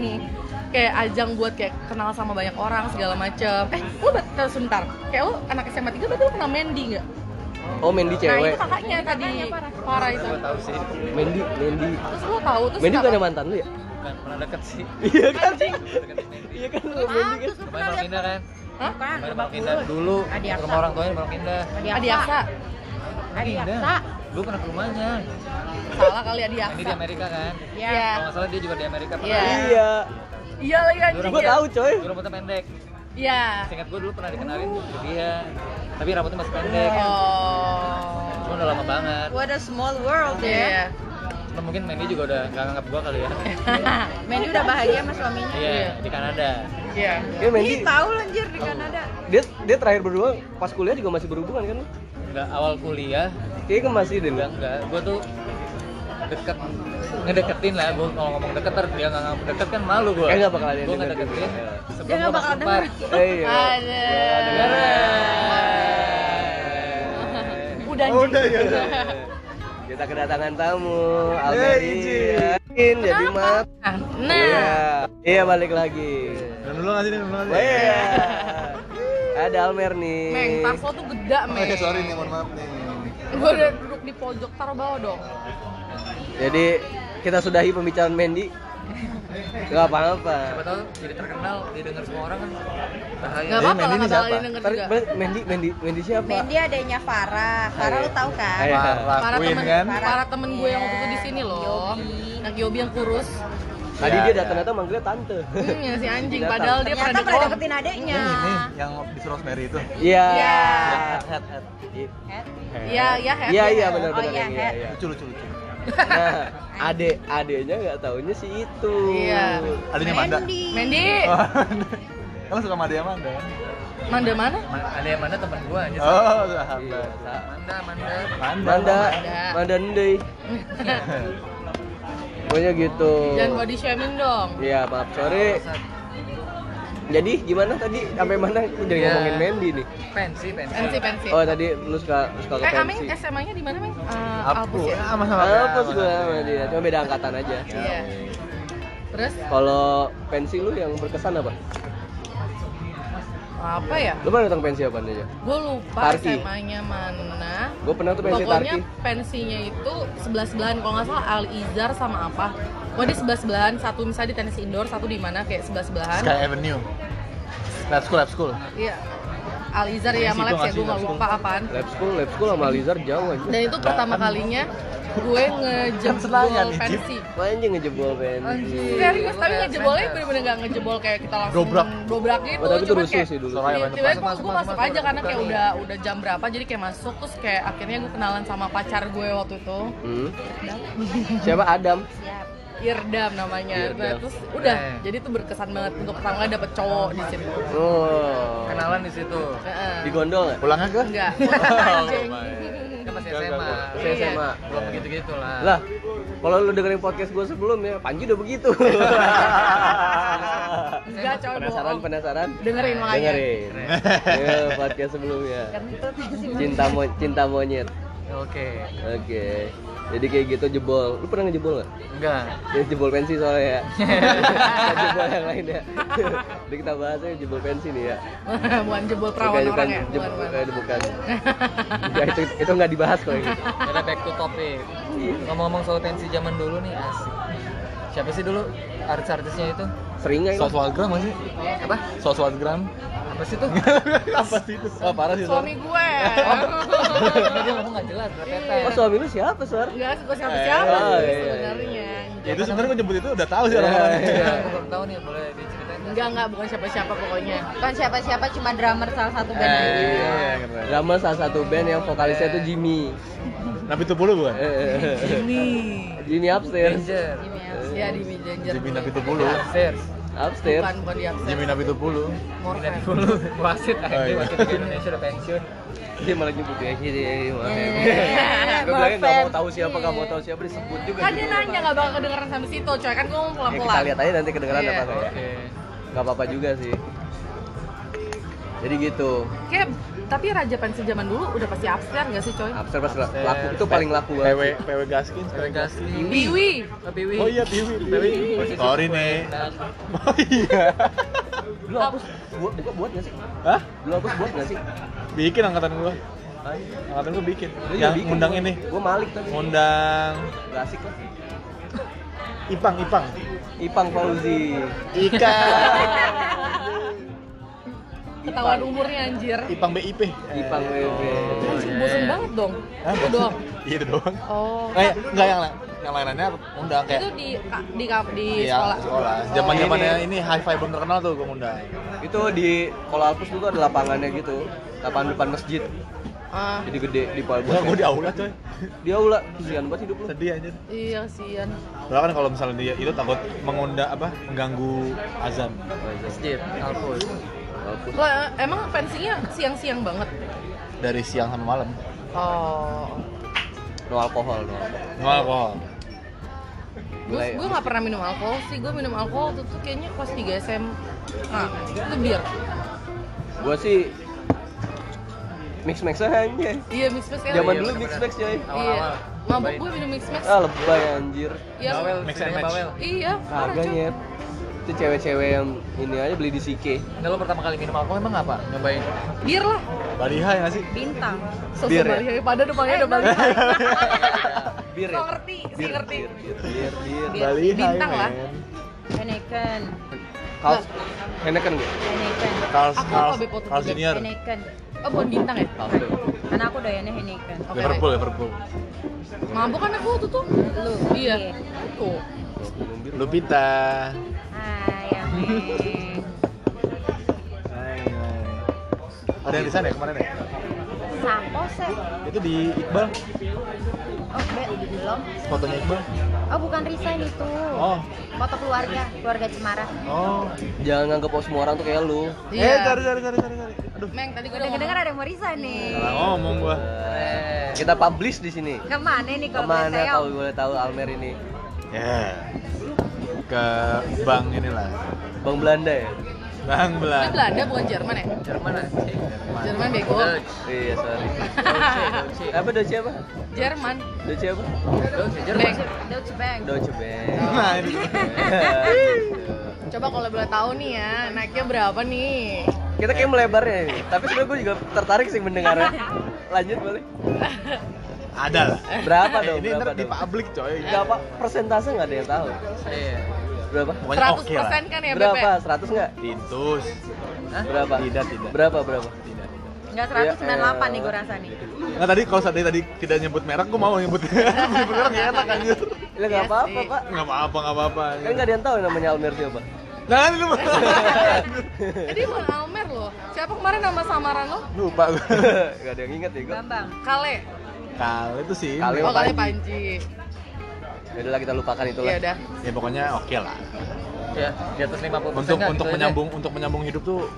Speaker 4: Kayak ajang buat kayak kenal sama banyak orang segala macem. Eh, lu bet terus sebentar. Kayak lu anak SMA 3 berarti lu kenal Mandy nggak?
Speaker 2: Oh Mendy
Speaker 4: Nah
Speaker 2: cewek.
Speaker 4: itu kakaknya tadi.
Speaker 1: kakaknya parah.
Speaker 4: Parah itu.
Speaker 3: Gue tahu sih.
Speaker 2: Mendy, Mendy.
Speaker 4: Terus lu tahu terus
Speaker 2: Mendy
Speaker 4: kenapa?
Speaker 2: bukan mantan lu ya?
Speaker 3: Bukan pernah deket sih.
Speaker 2: Iya kan?
Speaker 3: Mandy.
Speaker 2: Iya kan lu
Speaker 1: Ah,
Speaker 2: Mendy kan.
Speaker 3: Kemarin
Speaker 1: lihat
Speaker 3: pindah kan?
Speaker 4: Hah?
Speaker 1: Bukan,
Speaker 3: pindah
Speaker 1: Bulus.
Speaker 3: dulu.
Speaker 1: Adiaksa.
Speaker 3: Rumah orang tuanya mau pindah.
Speaker 4: Adiaksa.
Speaker 1: Adiaksa.
Speaker 3: Gue pernah ke rumahnya.
Speaker 4: Salah kali
Speaker 3: Ini di
Speaker 4: Adiaksa.
Speaker 3: Amerika kan?
Speaker 1: Ya.
Speaker 4: Iya.
Speaker 3: Kalau nggak salah dia juga di Amerika pernah.
Speaker 4: Iya.
Speaker 2: Iya.
Speaker 4: Iya lagi anjing.
Speaker 2: Gua tahu coy.
Speaker 3: Dulu rambutnya pendek.
Speaker 4: Iya.
Speaker 3: Seingat gue dulu pernah dikenalin ke dia. Tapi rambutnya masih pendek.
Speaker 4: Oh.
Speaker 3: Cuma udah lama banget.
Speaker 1: What a small world ya.
Speaker 4: Iya.
Speaker 3: Cuma mungkin Mandy juga udah nggak nganggap gue kali ya.
Speaker 1: Mandy udah bahagia sama suaminya.
Speaker 3: Iya, di Kanada.
Speaker 4: Iya.
Speaker 2: Ya Mendy.
Speaker 1: Ih, tahu lanjir di Kanada.
Speaker 2: Dia dia terakhir berdua pas kuliah juga masih berhubungan kan?
Speaker 3: Enggak awal kuliah,
Speaker 2: Kayaknya masih deh.
Speaker 3: enggak enggak. Gue tuh deket ngedeketin lah gue kalau ngomong deket ntar dia nggak ngomong deket kan malu gue
Speaker 2: Eh, nggak bakal ada yang
Speaker 3: gue ngedeketin
Speaker 2: juga.
Speaker 3: sebelum
Speaker 1: Dia nggak
Speaker 3: gua
Speaker 1: bakal
Speaker 3: masuk
Speaker 1: denger.
Speaker 2: Eh, iya.
Speaker 4: Ada. Udah
Speaker 2: Oh,
Speaker 4: anjing.
Speaker 2: udah ya. udah. Kita kedatangan tamu, Almeria. jadi maaf.
Speaker 4: Nah,
Speaker 2: Iya. Iya balik lagi.
Speaker 5: Dan dulu ngasih nih, dulu ngasih.
Speaker 2: Oh, iya. Ada Almer nih.
Speaker 4: Meng, tas lo tuh geda,
Speaker 5: Oh,
Speaker 4: Meng.
Speaker 5: iya, sorry nih, mohon maaf nih.
Speaker 4: Gue udah duduk di pojok, taruh bawah dong.
Speaker 2: Jadi kita sudahi pembicaraan Mandy. Gak apa-apa.
Speaker 3: siapa tahu jadi terkenal didengar semua orang kan bahaya
Speaker 4: Gak apa-apa gak bakal
Speaker 2: Ntar
Speaker 4: juga.
Speaker 2: Mandy, Mandy, Mandy siapa?
Speaker 1: Mandy adanya Farah. Farah lu tahu kan?
Speaker 5: Lakuin
Speaker 4: temen,
Speaker 5: kan?
Speaker 4: para temen gue yang waktu itu di sini loh.
Speaker 1: Yobi.
Speaker 4: Yang Yobi yang kurus.
Speaker 2: Tadi
Speaker 5: Ya,
Speaker 2: dia datang-datang manggilnya tante.
Speaker 4: Hmm, ya si anjing.
Speaker 2: Datang.
Speaker 4: Padahal dia
Speaker 1: Ternyata
Speaker 4: pernah
Speaker 1: pernah
Speaker 4: deket.
Speaker 1: deketin adeknya.
Speaker 5: Ini, ini yang di Rosemary itu.
Speaker 2: Iya.
Speaker 4: Iya.
Speaker 5: Head, head, head.
Speaker 1: Head.
Speaker 4: Iya, iya, Head.
Speaker 2: Iya iya benar
Speaker 1: Oh,
Speaker 2: benar
Speaker 1: iya,
Speaker 2: yang iya,
Speaker 1: head.
Speaker 2: iya.
Speaker 5: Lucu, lucu, lucu.
Speaker 2: Nah, ade adenya nggak taunya si itu.
Speaker 4: Iya.
Speaker 5: Adanya Manda.
Speaker 1: Mandy.
Speaker 4: Mandy,
Speaker 5: Oh, Kamu suka sama dia Manda? kan?
Speaker 4: Manda mana?
Speaker 3: Ma- ada yang mana teman gue aja
Speaker 5: Oh,
Speaker 2: Iya.
Speaker 3: Manda Manda
Speaker 5: Manda.
Speaker 2: Manda,
Speaker 4: Manda.
Speaker 2: Manda Ndei. Pokoknya gitu.
Speaker 4: Jangan body shaming dong.
Speaker 2: Iya, maaf sorry. Jadi gimana tadi? Sampai mana? Aku jadi
Speaker 3: Ya.
Speaker 2: ngomongin Mandy nih.
Speaker 3: pensi pensi
Speaker 4: pensi pensi
Speaker 2: Oh tadi lu suka suka ke
Speaker 4: eh
Speaker 2: pensi.
Speaker 4: SMA-nya di mana Meng? Eh,
Speaker 5: Apa?
Speaker 4: Alpus ya
Speaker 5: Sama sama.
Speaker 2: Gua sama dia? Cuma beda angkatan aja.
Speaker 4: iya terus
Speaker 2: Kalau pensi lu yang berkesan apa?
Speaker 4: Apa ya
Speaker 2: Lu pernah datang pensi apa aja?
Speaker 4: gue lupa
Speaker 2: Tarki.
Speaker 4: SMA-nya mana
Speaker 2: Gue pernah tuh pensi
Speaker 4: pokoknya
Speaker 2: Tarki.
Speaker 4: pensinya itu sebelah sebelahan kalau nggak salah Al Izar sama apa Pokoknya di sebelah sebelahan satu misalnya di tenis indoor satu di mana kayak sebelah sebelahan
Speaker 5: Sky Avenue. Lab school, lab school.
Speaker 4: iya Al Izar ya
Speaker 5: itu
Speaker 4: Lex ya gue nggak lupa apaan
Speaker 2: Lab school, lab school sama Alizar jauh aja.
Speaker 4: dan itu pertama kalinya gue ngejebol
Speaker 5: Senayan nih, Jip.
Speaker 4: pensi
Speaker 2: Anjing ngejebol pensi.
Speaker 4: serius tapi ngejebolnya bener-bener gak ngejebol kayak kita langsung
Speaker 5: Dobrak.
Speaker 4: dobrak gitu
Speaker 2: Oh, tapi itu
Speaker 4: cuman
Speaker 2: rusuh
Speaker 4: kayak
Speaker 2: sih dulu.
Speaker 4: Tiba- gue
Speaker 3: masuk,
Speaker 4: aja karena kayak udah udah jam berapa jadi kayak masuk terus kayak akhirnya gue kenalan sama pacar gue waktu itu
Speaker 2: Hmm. Siapa Adam?
Speaker 1: Siap.
Speaker 4: Irdam namanya
Speaker 2: Irdam.
Speaker 4: Nah, terus udah
Speaker 3: Eh.
Speaker 4: jadi tuh berkesan banget untuk pertama kali dapet cowok di situ
Speaker 2: Oh.
Speaker 3: kenalan di situ
Speaker 4: Heeh.
Speaker 2: Di gondol nggak?
Speaker 5: Pulangnya ke?
Speaker 4: enggak anjing
Speaker 3: kan masih SMA.
Speaker 2: SMA.
Speaker 3: belum begitu gitu lah
Speaker 2: Lah, kalau lu dengerin podcast gue sebelumnya, Panji udah begitu.
Speaker 4: enggak cowok
Speaker 2: penasaran, penasaran?
Speaker 4: dengerin makanya
Speaker 2: Dengerin. Ya, podcast sebelumnya. Cinta mo cinta monyet.
Speaker 3: Oke
Speaker 2: Oke. Jadi kayak gitu jebol. Lu pernah ngejebol nggak?
Speaker 3: enggak
Speaker 2: Ya, jebol pensi soalnya ya. Jebol yang lain ya. Jadi kita bahas aja jebol pensi nih ya.
Speaker 4: bukan jebol perawan
Speaker 2: Bukan-
Speaker 4: orang
Speaker 2: bukan
Speaker 4: ya
Speaker 2: jebol,
Speaker 4: bukan, bukan.
Speaker 2: eh, bukan. Ya, itu itu nggak dibahas kok ini.
Speaker 3: Kita back to topic. Ngomong-ngomong soal pensi zaman dulu nih asik. Siapa sih dulu artis-artisnya itu?
Speaker 2: Sering nggak ini?
Speaker 5: Soswadgram masih?
Speaker 3: Apa?
Speaker 5: Soswadgram.
Speaker 3: Apa sih tuh?
Speaker 5: Apa sih itu? Wah parah sih.
Speaker 4: suami gue
Speaker 3: Dia ngomong nggak jelas, repetan.
Speaker 2: Oh suami lu siapa, Suar?
Speaker 4: Enggak suka siapa-siapa
Speaker 2: Eh,
Speaker 4: sih
Speaker 2: iya, iya.
Speaker 4: sebenarnya.
Speaker 5: Ya itu sebenarnya gue nyebut itu udah tahu sih
Speaker 2: Iya,
Speaker 5: orang-orang.
Speaker 2: iya.
Speaker 3: Iya, aku belum tahu nih, boleh diceritain nggak?
Speaker 4: Enggak, enggak, bukan siapa-siapa pokoknya.
Speaker 1: Bukan siapa-siapa cuma drummer salah satu band
Speaker 2: Eh,
Speaker 1: aja.
Speaker 5: Iya, keren.
Speaker 2: Drama salah satu band yang vokalisnya tuh Jimmy.
Speaker 5: Nabi Tupulu bukan?
Speaker 2: Eh,
Speaker 3: Ini
Speaker 2: Jimmy upstairs.
Speaker 1: Jimmy.
Speaker 4: Ya di Danger.
Speaker 5: Jimmy Nabi Tupulu.
Speaker 3: Upstairs.
Speaker 2: Upstairs.
Speaker 4: Bukan, bukan di upstairs.
Speaker 5: Jimmy Nabi Tupulu.
Speaker 4: Morfem.
Speaker 3: Dari dulu wasit
Speaker 5: Oh,
Speaker 3: aja
Speaker 5: iya.
Speaker 3: wasit Indonesia udah pensiun.
Speaker 2: Dia malah nyebut ya sih dia.
Speaker 1: Eh,
Speaker 2: Gue bilangnya nggak mau tahu siapa, nggak mau tahu siapa disebut juga.
Speaker 4: Kan dia nanya nggak bakal kedengeran sampai situ, coy. Kan gue ngomong
Speaker 2: Ya, kita
Speaker 4: pelan-pelan.
Speaker 2: lihat aja nanti kedengeran
Speaker 4: Iya.
Speaker 2: apa enggak.
Speaker 3: Oke.
Speaker 2: Nggak apa-apa juga sih. Jadi gitu.
Speaker 4: Kayak tapi raja pensi zaman dulu udah pasti upstairs nggak sih, coy?
Speaker 2: Upstairs pas laku itu paling laku
Speaker 5: PW
Speaker 2: banget.
Speaker 5: PW Gaskin.
Speaker 3: Sekarang Gasly.
Speaker 4: Biwi.
Speaker 3: Oh, Biwi.
Speaker 5: Oh iya. Piwi.
Speaker 3: Piwi.
Speaker 5: Sorry nih. Oh iya.
Speaker 2: Dulu hapus buat buat buat nggak sih?
Speaker 5: Hah?
Speaker 2: Dulu hapus buat nggak sih?
Speaker 5: Bikin angkatan gua. Angkatan gua bikin.
Speaker 2: Dia
Speaker 5: Yang
Speaker 2: bikin.
Speaker 5: ngundang ini.
Speaker 2: Gue Malik tapi.
Speaker 5: Ngundang
Speaker 2: Gak asik lah.
Speaker 5: Ipang, Ipang.
Speaker 2: Ipang Fauzi.
Speaker 5: Ika.
Speaker 4: Ketahuan umurnya anjir.
Speaker 5: Ipang BIP.
Speaker 2: Ipang WB.
Speaker 4: Anjir, bosen banget dong.
Speaker 5: Hah?
Speaker 4: Itu doang.
Speaker 5: Iya itu doang.
Speaker 4: Oh.
Speaker 5: Eh, enggak yang lain. Yang lain-lainnya ngundang kayak
Speaker 4: Itu di di di, di
Speaker 5: Iya,
Speaker 4: sekolah.
Speaker 5: sekolah. Zaman zamannya ini high five belum terkenal tuh gua ngundang.
Speaker 2: Itu di Kola Alpus dulu ada lapangannya gitu. Lapangan depan masjid.
Speaker 4: Ah,
Speaker 2: Jadi gede di Palbos.
Speaker 5: Gua gua di aula coy.
Speaker 2: Di aula. Kesian banget hidup lu.
Speaker 5: Sedih aja.
Speaker 4: iya kasihan.
Speaker 5: Soalnya kan kalau misalnya dia itu takut mengundang apa? mengganggu azan.
Speaker 3: Masjid. Alpus.
Speaker 4: Lo eh, emang pensinya siang-siang banget.
Speaker 5: Dari siang sampai malam.
Speaker 4: Oh.
Speaker 2: No alkohol, no alkohol.
Speaker 5: No alkohol.
Speaker 4: Gue gue nggak pernah minum alkohol sih. Gue minum alkohol tuh, tuh kayaknya kelas 3 SM. Nah, itu bir.
Speaker 2: Gua sih mix max aja.
Speaker 4: Iya mix max.
Speaker 2: Zaman
Speaker 3: iya,
Speaker 2: dulu mix max coy.
Speaker 4: Iya. Mabuk gue minum mix max.
Speaker 2: Ah lebay anjir.
Speaker 4: Iya.
Speaker 3: Bawel,
Speaker 5: Mix and match.
Speaker 4: Iya. parah,
Speaker 2: Kagak
Speaker 4: cuy.
Speaker 2: nyet. Itu cewek-cewek yang ini aja beli di Sike.
Speaker 3: Nah, lo pertama kali minum alkohol emang apa? Nyobain?
Speaker 4: Bir lah.
Speaker 5: Baliha ya nggak sih?
Speaker 1: Bintang.
Speaker 4: Sosok
Speaker 2: Bir ya?
Speaker 4: Bali pada depannya
Speaker 1: Eh,
Speaker 4: ada Bali.
Speaker 2: Bir ya?
Speaker 4: Kok ngerti? Sih
Speaker 2: Bir,
Speaker 4: ngerti.
Speaker 2: bir, bir, bir, bir.
Speaker 1: Bir.
Speaker 5: Baliha.
Speaker 4: Bintang lah.
Speaker 1: Heineken.
Speaker 2: Kaos Heineken gue.
Speaker 1: Heineken.
Speaker 5: Carl's Carl's
Speaker 4: tuh
Speaker 5: Carl's
Speaker 4: juga?
Speaker 5: Junior.
Speaker 1: Heineken.
Speaker 4: Oh bukan bintang ya?
Speaker 2: Tuh.
Speaker 1: Karena aku doyannya Heineken.
Speaker 4: Oke.
Speaker 5: Liverpool, Liverpool.
Speaker 4: Mabuk kan aku tuh tuh.
Speaker 1: Lu.
Speaker 4: Iya. Tuh.
Speaker 5: Lupita. Ada yang di sana ya kemarin ya?
Speaker 1: Sampo sih.
Speaker 5: Itu di Iqbal,
Speaker 1: Oh, be, belum.
Speaker 5: fotonya Iqbal.
Speaker 1: Oh, bukan resign itu.
Speaker 5: Oh,
Speaker 1: Foto keluarga, keluarga Cemara.
Speaker 5: oh.
Speaker 2: Jangan nganggep oh, semua orang tuh kayak lu.
Speaker 5: Eh,
Speaker 4: Iya.
Speaker 5: cari, cari, cari, cari, cari. Aduh,
Speaker 4: Meng tadi gue udah
Speaker 1: dengar ada yang mau resign nih.
Speaker 5: salah ngomong gua.
Speaker 2: Eh, Kita publish di sini.
Speaker 1: Ke mana nih kalau boleh
Speaker 2: Ke mana
Speaker 1: tahu?
Speaker 2: kalau boleh tahu Almer ini?
Speaker 5: Ya. Ke bank inilah.
Speaker 2: Bang Belanda ya?
Speaker 5: Bang
Speaker 4: Ini
Speaker 5: Belan.
Speaker 4: Belanda bukan Jerman ya?
Speaker 3: Jerman anjing
Speaker 4: Jerman bego.
Speaker 3: Dutch
Speaker 2: Iya, sorry.
Speaker 3: Deutsche
Speaker 2: Apa Deutsche apa?
Speaker 4: Jerman.
Speaker 2: Deutsche apa?
Speaker 3: Deutsche Jerman
Speaker 4: Beng.
Speaker 1: Deutsche Bank
Speaker 2: Deutsche Bank.
Speaker 5: Nah, ini.
Speaker 4: Coba kalau boleh tahu nih ya, naiknya berapa nih?
Speaker 2: Kita kayak melebarnya ini. Tapi sebenarnya gue juga tertarik sih mendengarnya. Lanjut boleh.
Speaker 5: Ada lah.
Speaker 2: Berapa
Speaker 5: Eh,
Speaker 2: dong?
Speaker 5: ini
Speaker 2: Berapa
Speaker 5: di publik coy.
Speaker 2: Enggak apa persentase nggak ada yang tahu.
Speaker 3: Iya
Speaker 2: Berapa?
Speaker 5: Pokoknya
Speaker 4: 100%
Speaker 5: oke lah.
Speaker 4: kan ya?
Speaker 2: Berapa? 100 nggak?
Speaker 5: Tintus.
Speaker 3: Hah?
Speaker 2: Berapa?
Speaker 5: Tidak, tidak.
Speaker 2: Berapa? Berapa?
Speaker 5: Tidak, tidak.
Speaker 1: Enggak 198 nih gue rasa nih
Speaker 5: Nah tadi kalau tadi tadi tidak nyebut merek, gue mau nyebut nyebut merek nggak enak anjir.
Speaker 2: Ya nggak
Speaker 4: Iya
Speaker 2: apa-apa. Pak.
Speaker 5: Nggak apa-apa, nggak apa-apa.
Speaker 2: Kan nggak ada yang tahu namanya Almer siapa.
Speaker 5: Nah, ini lu
Speaker 4: Jadi bukan Almer loh. Siapa kemarin nama samaran lo?
Speaker 5: lupa gue.
Speaker 2: Gak ada yang inget ya gue.
Speaker 1: Bambang
Speaker 4: Kale.
Speaker 5: Kali itu sih.
Speaker 2: Kali.
Speaker 4: Oh, Kale
Speaker 2: Panji.
Speaker 4: Panji.
Speaker 2: Ya udahlah kita lupakan itu
Speaker 4: Ya
Speaker 2: lah.
Speaker 4: udah.
Speaker 5: Ya pokoknya oke lah.
Speaker 3: Ya, di atas 50%
Speaker 5: Untuk
Speaker 3: nggak
Speaker 5: untuk
Speaker 3: gitu aja?
Speaker 5: menyambung untuk menyambung hidup tuh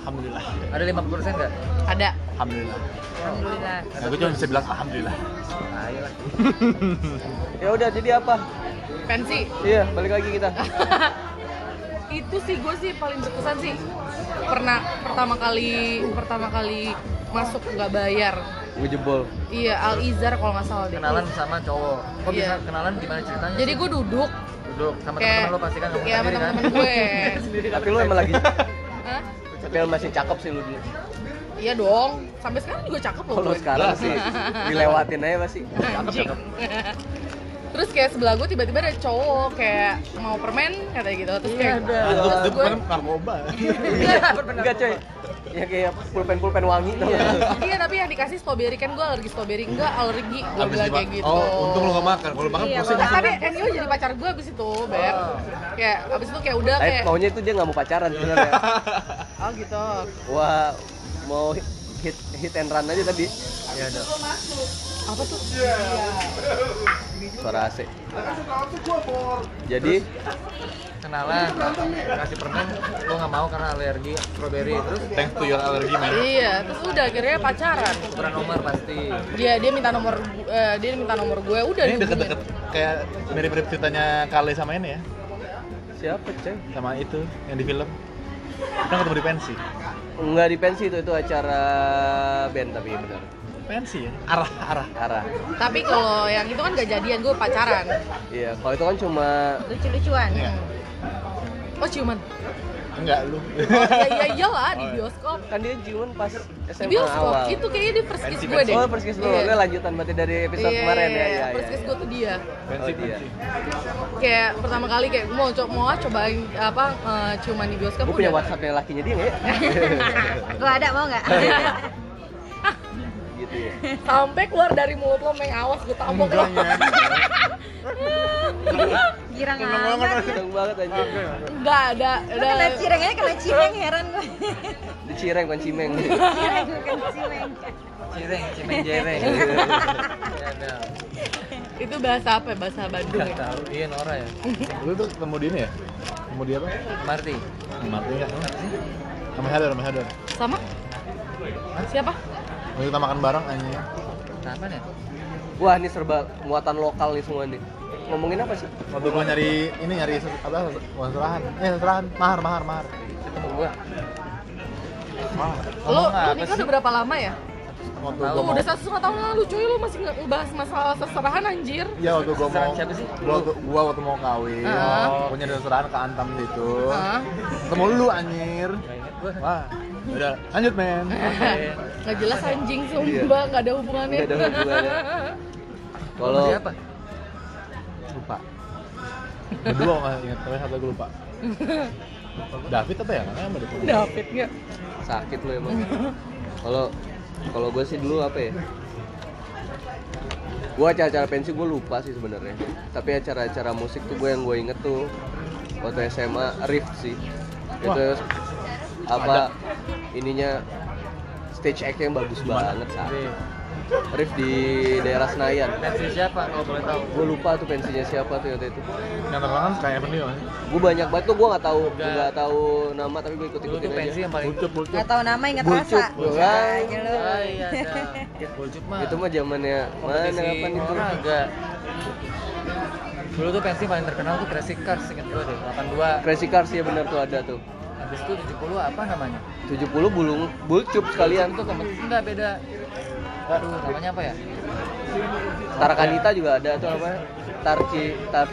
Speaker 5: alhamdulillah.
Speaker 3: Ada 50% nggak?
Speaker 4: Ada.
Speaker 5: Alhamdulillah.
Speaker 1: Alhamdulillah
Speaker 5: Nah, gue cuma bisa bilang alhamdulillah.
Speaker 3: Ayo lah
Speaker 2: Ya udah jadi apa?
Speaker 4: Pensi.
Speaker 2: Iya, balik lagi kita.
Speaker 4: Itu sih gue sih paling berkesan sih. Pernah pertama kali pertama kali masuk nggak bayar.
Speaker 2: Gue jebol.
Speaker 4: Iya, Al Izar kalau nggak salah deh.
Speaker 3: Kenalan sama cowok Kok bisa
Speaker 4: Iya.
Speaker 3: kenalan gimana ceritanya?
Speaker 4: Jadi gue duduk
Speaker 3: Duduk sama
Speaker 4: kayak
Speaker 3: teman-teman lo pasti kan
Speaker 4: Iya, sama
Speaker 3: sendiri kan?
Speaker 4: gue.
Speaker 3: Sendiri kan?
Speaker 2: Tapi lu emang lagi tapi lu masih cakep sih lu dulu.
Speaker 4: Iya dong. Sampai sekarang juga cakep loh.
Speaker 2: Kalau
Speaker 4: gue.
Speaker 2: sekarang sih dilewatin aja masih.
Speaker 4: Anjing. Terus kayak sebelah gue tiba-tiba ada cowok kayak mau permen katanya gitu. Terus kayak
Speaker 5: Itu
Speaker 4: terus gue
Speaker 5: narkoba.
Speaker 2: Enggak coy. Ya kayak pulpen-pulpen wangi tuh.
Speaker 4: Iya tapi yang dikasih strawberry kan gue alergi strawberry enggak alergi gue bilang kayak gitu.
Speaker 5: Oh, untung lu gak makan. Kalau makan
Speaker 1: Iya,
Speaker 5: pusing.
Speaker 4: Tapi Enio jadi pacar gue abis itu, beb. Kayak abis itu kayak udah
Speaker 2: Eh,
Speaker 4: kayak
Speaker 2: maunya itu dia nggak mau pacaran sebenarnya.
Speaker 4: oh gitu.
Speaker 2: Wah, mau hit hit and run aja tadi.
Speaker 3: Iya ada
Speaker 4: Apa tuh?
Speaker 2: Suara AC. Jadi
Speaker 3: Kenalan, kasih permen, lo nggak mau karena alergi strawberry Terus
Speaker 5: Thanks to your allergy man.
Speaker 4: Iya, terus udah akhirnya pacaran.
Speaker 3: tukeran nomor pasti
Speaker 4: Dia dia minta nomor eh, dia minta nomor gue udah
Speaker 5: Ini deket-deket kayak mirip-mirip ceritanya Kale sama ini ya.
Speaker 2: siapa coy?
Speaker 5: Sama itu yang di film. Kita ketemu di pensi.
Speaker 2: Enggak di pensi itu itu acara band tapi benar.
Speaker 5: Pensi ya? Arah, arah.
Speaker 2: Arah.
Speaker 4: Tapi kalau yang itu kan gak jadian, gue pacaran.
Speaker 2: Iya, kalau itu kan cuma
Speaker 1: lucu-lucuan
Speaker 5: Iya.
Speaker 4: Oh ciuman.
Speaker 5: Enggak lu.
Speaker 4: Oh, iya iya iyalah di
Speaker 5: Oh, iya.
Speaker 4: bioskop.
Speaker 2: kan dia ciuman pas
Speaker 4: Di
Speaker 2: SMA
Speaker 4: bioskop.
Speaker 2: awal.
Speaker 4: Itu kayaknya di first kiss gue deh.
Speaker 2: Oh, persis dulu.
Speaker 4: Iya.
Speaker 2: Ini lanjutan berarti dari episode
Speaker 4: Iya,
Speaker 2: kemarin ya.
Speaker 4: iya,
Speaker 2: Iya,
Speaker 4: First kiss gue tuh dia.
Speaker 2: Oh,
Speaker 5: pensi.
Speaker 4: Kayak pertama kali kayak mau coba mau ah cobain apa eh, ciuman di bioskop
Speaker 2: Gue punya
Speaker 4: udah.
Speaker 2: WhatsApp yang lakinya dia nggak ya?
Speaker 1: Gue ada mau nggak?
Speaker 2: gitu ya.
Speaker 4: Sampai keluar dari mulut lo meng awas gue tampok lo.
Speaker 5: Ya.
Speaker 1: Girang amat
Speaker 5: banget.
Speaker 2: Seneng banget aja.
Speaker 4: Enggak ada.
Speaker 1: Kena
Speaker 4: ada.
Speaker 1: cireng aja kena cireng heran gue
Speaker 2: Di Cireng bukan Cimeng.
Speaker 1: Cireng bukan cireng
Speaker 3: cireng cimeng jereng ya ada
Speaker 4: Itu bahasa apa ya? Bahasa Bandung
Speaker 3: nggak
Speaker 4: ya?
Speaker 3: tahu iya Nora ya
Speaker 5: Lu tuh ketemu di ini ya? Ketemu di apa?
Speaker 3: Marty
Speaker 5: Mati enggak? Sama Heather, sama Heather.
Speaker 4: Sama? Siapa?
Speaker 5: Mau kita makan bareng anjing.
Speaker 3: kapan ya
Speaker 2: Wah, ini serba muatan lokal nih semua nih. Ngomongin apa sih?
Speaker 5: Waktu gua nyari ini nyari apa? Uang serahan. Eh, serahan. Mahar, mahar, mahar.
Speaker 3: ketemu gua
Speaker 5: Mahar.
Speaker 4: Lo, lo nikah udah berapa lama ya?
Speaker 5: Waktu
Speaker 3: Tahu.
Speaker 5: gua
Speaker 4: Lu
Speaker 5: mau
Speaker 4: udah satu setengah tahun lalu cuy, lu masih nggak ngebahas masalah seserahan anjir
Speaker 5: Iya waktu gua mau
Speaker 3: Serahan siapa sih?
Speaker 5: Gua, gua waktu mau kawin,
Speaker 4: Ah.
Speaker 5: gua nyari serahan ke Antam situ.
Speaker 4: Hah?
Speaker 5: Ketemu lu anjir. Wah. Udah, lanjut men.
Speaker 4: Nggak jelas anjing
Speaker 2: Iya.
Speaker 4: sumpah, nggak ada hubungannya
Speaker 2: Nggak ada hubungannya. Kalau
Speaker 3: Sama siapa
Speaker 5: lupa. Berdua nggak ingat, tapi satu gua lupa. David apa ya? Namanya apa deh?
Speaker 4: David nggak?
Speaker 2: sakit lu emang. Kalau kalau gue sih dulu apa ya? Gue acara-acara pensi gue lupa sih sebenarnya. Tapi acara-acara musik tuh gue yang gue inget tuh waktu SMA Rift sih. Itu apa ininya stage act yang bagus banget saat Rift di daerah Senayan.
Speaker 3: pensi siapa kalau boleh tahu
Speaker 2: Gue lupa tuh pensinya siapa tuh waktu itu.
Speaker 5: Yang terkenal kan kayak Dio kan?
Speaker 2: Gue banyak banget tuh gue nggak tahu
Speaker 3: Enggak.
Speaker 2: nggak tahu nama tapi gue ikut ikutin
Speaker 3: tuh pensi
Speaker 2: aja.
Speaker 3: yang paling
Speaker 5: Bulcup, bulcup.
Speaker 1: Gak tau nama inget
Speaker 2: Bulcup.
Speaker 1: rasa
Speaker 2: Bulcup.
Speaker 1: aja lu
Speaker 3: Ah, iya ada Bulcup mah
Speaker 2: Itu mah zamannya mana kapan itu?
Speaker 3: olahraga dulu tuh pensi paling terkenal tuh Crazy Cars inget gue deh 82
Speaker 2: Crazy Cars ya benar tuh ada tuh.
Speaker 3: Habis itu 70 apa namanya
Speaker 2: 70 bulung bulcup sekalian.
Speaker 3: itu kompet enggak beda aduh namanya apa ya
Speaker 2: Tarakanita juga ada tuh apa? Tarci tar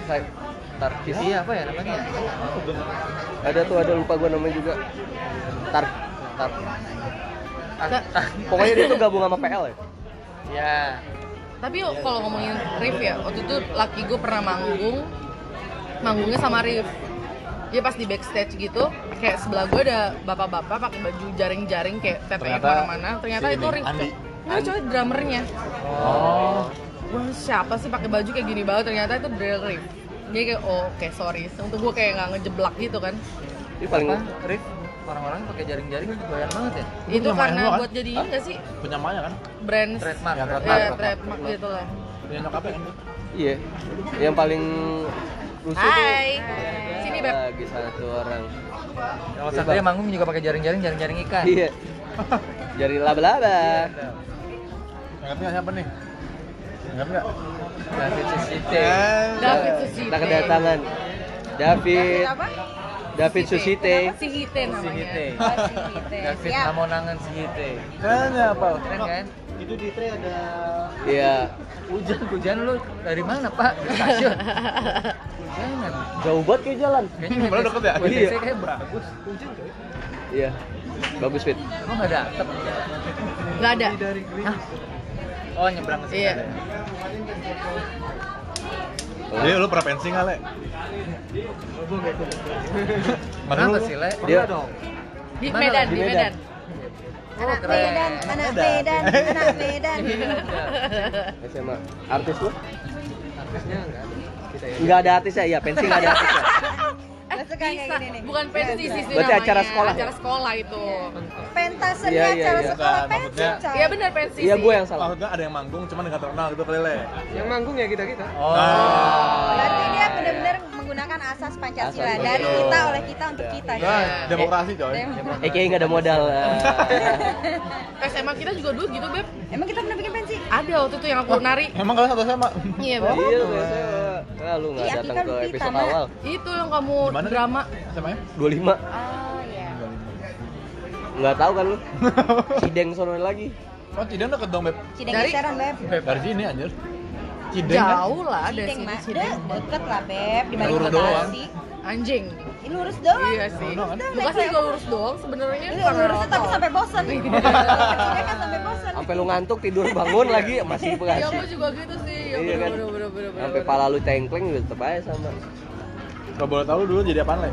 Speaker 2: Tarkis.
Speaker 3: iya apa ya namanya
Speaker 2: Ada tuh ada lupa gua namanya juga. Tar tar.
Speaker 3: Ah,
Speaker 2: Pokoknya dia tuh gabung sama PL ya.
Speaker 3: ya
Speaker 4: Tapi yuk, kalau ngomongin Rif ya, waktu itu laki gue pernah manggung, manggungnya sama Rif. Dia pas di backstage gitu, kayak sebelah gue ada bapak-bapak pakai baju jaring-jaring kayak
Speaker 5: Ternyata
Speaker 4: ke mana-mana. Ternyata
Speaker 5: si
Speaker 4: itu.
Speaker 5: Andi.
Speaker 4: Nggak coy, drummernya.
Speaker 5: Oh.
Speaker 4: Wah siapa sih pakai baju kayak gini banget? Ternyata itu drill Rif. Jadi kayak, oh oke sorry. Untuk gue kayak nggak ngejeblak gitu kan.
Speaker 2: Ini paling
Speaker 3: apa Rif orang-orang pakai jaring-jaring doyan banget ya
Speaker 5: Itu
Speaker 4: itu karena
Speaker 5: Mahendra kan?
Speaker 4: buat jadi ini nggak sih?
Speaker 5: Punya Maya kan?
Speaker 4: Brand
Speaker 3: trademark
Speaker 5: Ya,
Speaker 4: ya,
Speaker 5: trademark.
Speaker 4: trademark gitu lah.
Speaker 5: Punya nyokapnya kan?
Speaker 2: Iya. Yang paling rusuh
Speaker 4: Hai.
Speaker 2: Tuh
Speaker 4: beb.
Speaker 2: lagi satu orang.
Speaker 3: kalau Satria manggung juga pakai jaring-jaring jaring-jaring ikan
Speaker 2: Iya. Jari laba-laba.
Speaker 5: Ingat nggak siapa nih? Ingat nggak?
Speaker 3: David Susite
Speaker 4: David Susite.
Speaker 2: Kita kedatangan David
Speaker 1: apa?
Speaker 2: David Susite.
Speaker 4: Si Hite namanya.
Speaker 3: Sihite
Speaker 1: Oh.
Speaker 3: David. Namonangan Sihite
Speaker 5: Kayaknya apa?
Speaker 3: keren kan
Speaker 2: Iya.
Speaker 3: hujan hujan lu dari mana pak stasiun hujanan
Speaker 2: Jauh banget kayak jalan.
Speaker 3: kayaknya
Speaker 5: Padahal deket ya?
Speaker 2: Iya.
Speaker 3: kayak bagus hujan coy
Speaker 2: Iya. Bagus Fit.
Speaker 3: kok dapet
Speaker 4: Nggak ada.
Speaker 3: Hah? oh nyebrang ke sini
Speaker 4: Iya.
Speaker 3: ada.
Speaker 5: Jadi lu pernah pensi nggak, Le? Mana lu?
Speaker 3: sih le
Speaker 2: Dia
Speaker 4: Di
Speaker 3: Mana?
Speaker 4: Medan,
Speaker 2: Di
Speaker 4: di
Speaker 2: Medan.
Speaker 4: Medan.
Speaker 1: Anak. Medan, anak Medan, anak Medan.
Speaker 2: SMA. Artis lu?
Speaker 3: artisnya nggak ada ya
Speaker 2: Enggak ada artisnya, iya pensi enggak ada
Speaker 1: suka kayak
Speaker 4: Bisa,
Speaker 1: gini nih.
Speaker 4: bukan pensi sih
Speaker 2: Berarti
Speaker 4: namanya.
Speaker 2: acara sekolah ya?
Speaker 4: Acara sekolah itu.
Speaker 1: Pentas seni
Speaker 2: Iya, iya,
Speaker 1: acara
Speaker 2: iya.
Speaker 1: sekolah pensi.
Speaker 4: Iya benar pensi
Speaker 2: Iya gue yang salah.
Speaker 5: Maksudnya ada yang manggung cuman nggak terkenal gitu kali, Le?
Speaker 3: yang manggung ya kita kita oh
Speaker 5: Nah.
Speaker 1: Berarti dia benar-benar menggunakan asas Pancasila
Speaker 2: Asas,
Speaker 1: dari
Speaker 2: betul.
Speaker 1: kita oleh kita untuk kita.
Speaker 5: Nah,
Speaker 1: coy.
Speaker 5: demokrasi coy.
Speaker 2: Eh kayaknya nggak ada modal.
Speaker 4: SMA kita juga dulu gitu, Beb.
Speaker 1: Emang kita pernah bikin pensi?
Speaker 4: Ada waktu itu yang aku nari.
Speaker 5: Emang kalian satu sama?
Speaker 4: Iya, Beb.
Speaker 2: Iya. Nah, lu nggak
Speaker 1: Iya,
Speaker 2: datang ke episode
Speaker 1: Mak.
Speaker 2: awal.
Speaker 4: Itu yang kamu
Speaker 5: Gimana?
Speaker 4: drama.
Speaker 5: Sama ya?
Speaker 2: 25.
Speaker 1: Oh iya.
Speaker 2: Nggak tahu kan lu? Cideng sono lagi.
Speaker 5: Oh, Cideng deket dong, Beb.
Speaker 1: Cideng
Speaker 4: Dari-
Speaker 1: geseran, Beb.
Speaker 5: Dari sini anjir. Cideng kan?
Speaker 4: Jauh lah dari
Speaker 1: Cideng,
Speaker 4: sini.
Speaker 1: Mak.
Speaker 4: Cideng.
Speaker 1: De- Deket lah, Beb. Dibanding. Bekasi.
Speaker 4: Anjing.
Speaker 1: Ini lurus doang.
Speaker 4: Iya sih.
Speaker 5: Lurus kan?
Speaker 4: Bekasi juga lurus doang sebenarnya. Karena
Speaker 1: lurus tapi sampai bosan. Kecilnya kan sampai bosan.
Speaker 2: Sampai lu ngantuk tidur bangun lagi masih di
Speaker 4: Iya,
Speaker 2: Bekasi.
Speaker 4: aku juga gitu sih. Ya,
Speaker 2: Iya kan?
Speaker 4: bener, bener,
Speaker 2: Sampai pala lu cengkleng juga tetep aja sama.
Speaker 5: Kalau boleh tahu lu dulu jadi apaan, Le?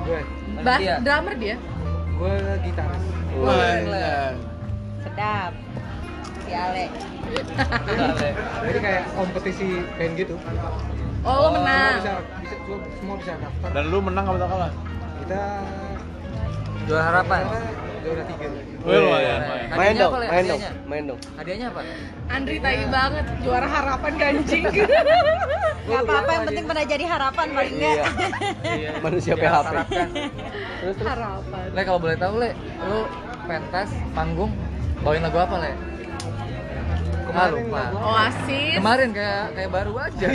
Speaker 3: gue
Speaker 4: Bass,
Speaker 3: dia
Speaker 4: drummer dia.
Speaker 3: gue gitaris
Speaker 5: Wah,
Speaker 1: Sedap. Si Ale.
Speaker 6: Jadi kayak kompetisi band gitu.
Speaker 4: Oh, lo menang.
Speaker 6: Bisa, bisa, semua bisa daftar.
Speaker 5: Dan lu menang apa kalah?
Speaker 6: Kita
Speaker 3: juara harapan
Speaker 6: juara tiga.
Speaker 5: Wih, lumayan.
Speaker 2: Main dong, main dong,
Speaker 3: Hadiahnya?
Speaker 2: main dong.
Speaker 3: hadiahnya apa
Speaker 4: Andri tai banget juara harapan kancing.
Speaker 1: Gak apa-apa, yang penting pernah jadi harapan paling enggak.
Speaker 2: Iya. Manusia
Speaker 3: Yang
Speaker 2: PHP. Terus terus.
Speaker 4: harapan.
Speaker 3: Le kalau boleh tahu Le, lu pentas panggung bawain lagu apa Le? Kemarin lupa.
Speaker 4: Oasis.
Speaker 3: Kemarin kayak kayak baru aja.